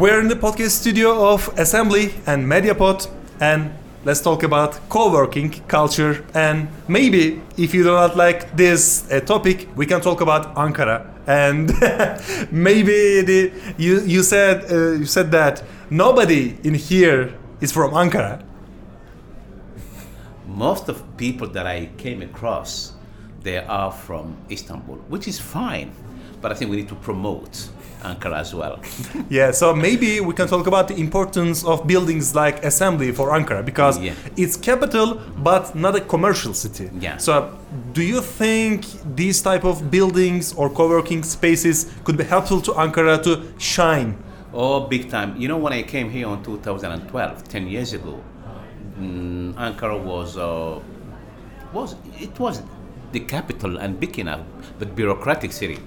We're in the podcast studio of Assembly and Medyapod, and let's talk about co-working culture. And maybe if you do not like this uh, topic, we can talk about Ankara. And maybe the, you you said uh, you said that nobody in here is from Ankara. Most of people that I came across, they are from Istanbul, which is fine, but I think we need to promote Ankara as well. Yeah, so maybe we can talk about the importance of buildings like Assembly for Ankara because Yeah. it's capital but not a commercial city. Yeah. So do you think these type of buildings or co-working spaces could be helpful to Ankara to shine? Oh, big time. You know, when I came here in 2012, 10 years ago, mm, Ankara was, uh, was, it was the capital and big enough, but bureaucratic city.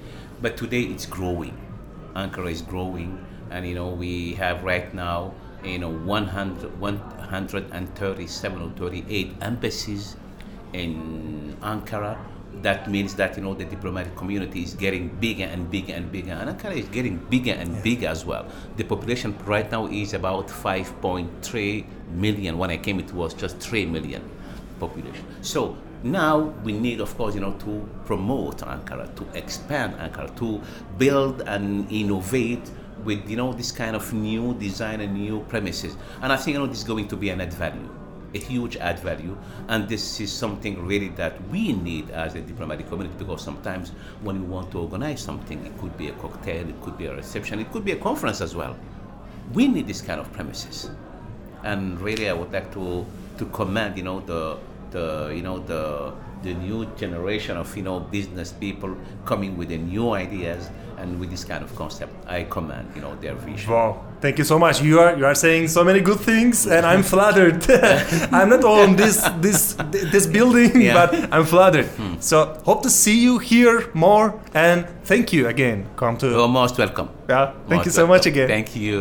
But today it's growing. Ankara is growing, and you know, we have right now, you know, 100, 137 or 38 embassies in Ankara. That means that you know the diplomatic community is getting bigger and bigger and bigger, and Ankara is getting bigger and bigger as well. The population right now is about 5.3 million. When I came, it was just 3 million population. So now we need, of course, you know, to promote Ankara, to expand Ankara, to build and innovate with you know this kind of new design and new premises. And I think you know this is going to be an add value, a huge add value, and this is something really that we need as a diplomatic community because sometimes when we want to organize something, it could be a cocktail, it could be a reception, it could be a conference as well. We need this kind of premises and really I would like to to commend you know the the you know the the new generation of you know business people coming with the new ideas and with this kind of concept. I commend you know their vision. Wow, thank you so much. You are you are saying so many good things, and I'm flattered. I'm not on this this this building, Yeah. but I'm flattered. Hmm. So hope to see you here more, and thank you again. Come to You're most welcome. yeah. Thank Most you so much again. Thank you.